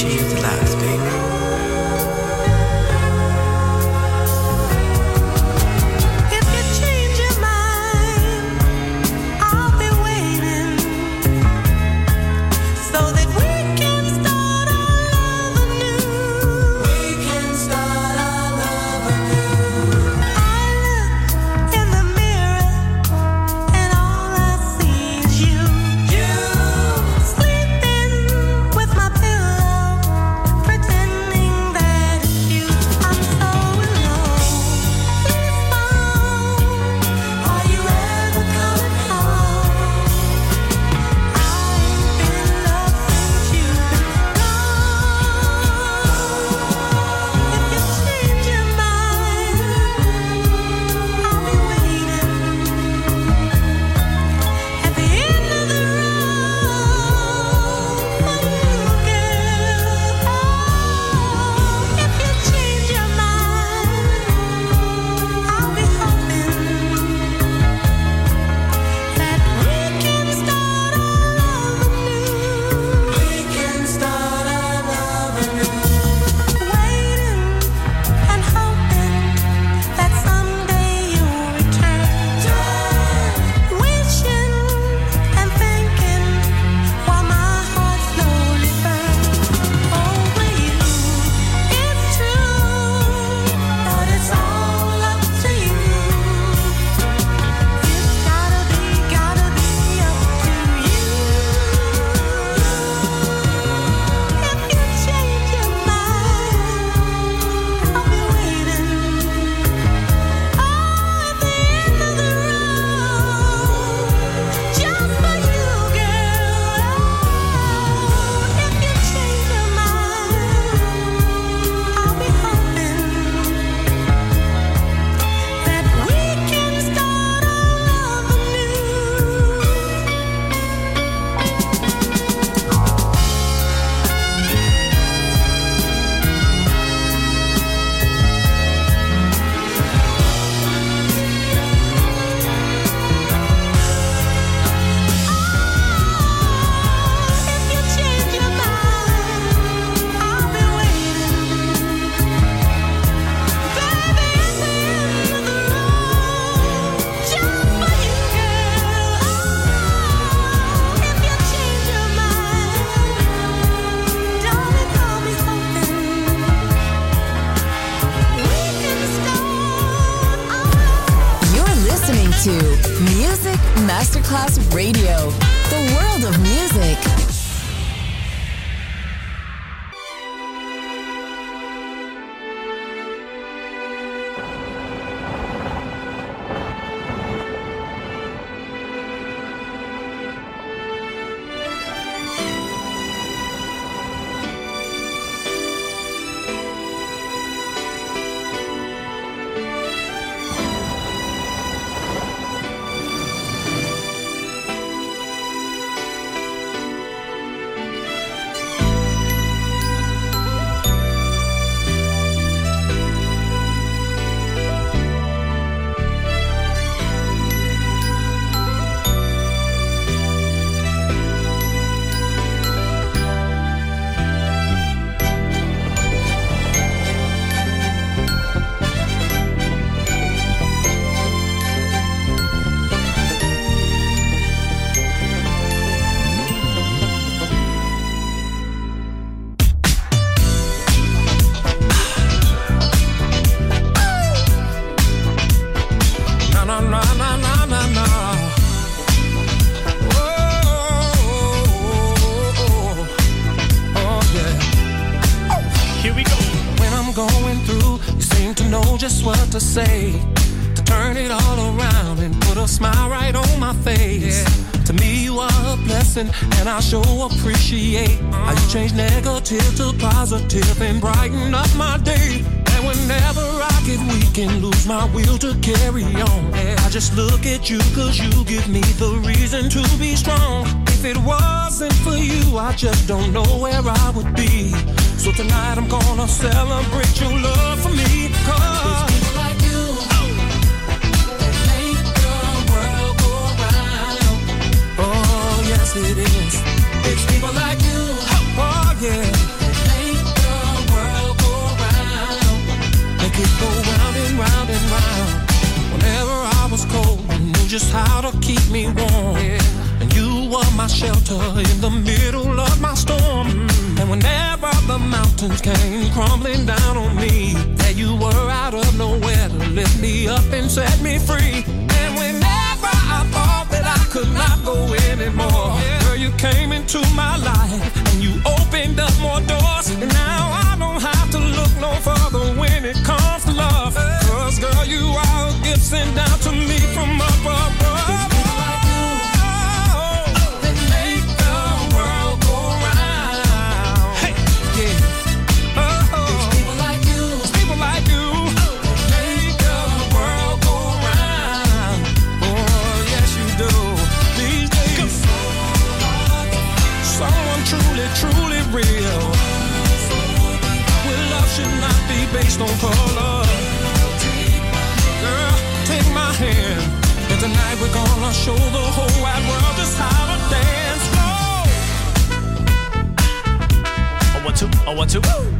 Change the negative to positive and brighten up my day. And whenever I get weak and lose my will to carry on, I just look at you cause you give me the reason to be strong. If it wasn't for you, I just don't know where I would be. So tonight I'm gonna celebrate your love for me. Cause people like you that make the world go round. Oh, yes, it is. It's people like you. It go round and round and round. Whenever I was cold, you knew just how to keep me warm. And you were my shelter in the middle of my storm. And whenever the mountains came crumbling down on me, there you were out of nowhere to lift me up and set me free. And whenever I thought that I could not go anymore, girl, you came into my life and you opened up more doors. And now I don't have to look no further when it comes to love. Cause girl, gonna show the whole wide world just how to dance. Oh, I want to, I want to.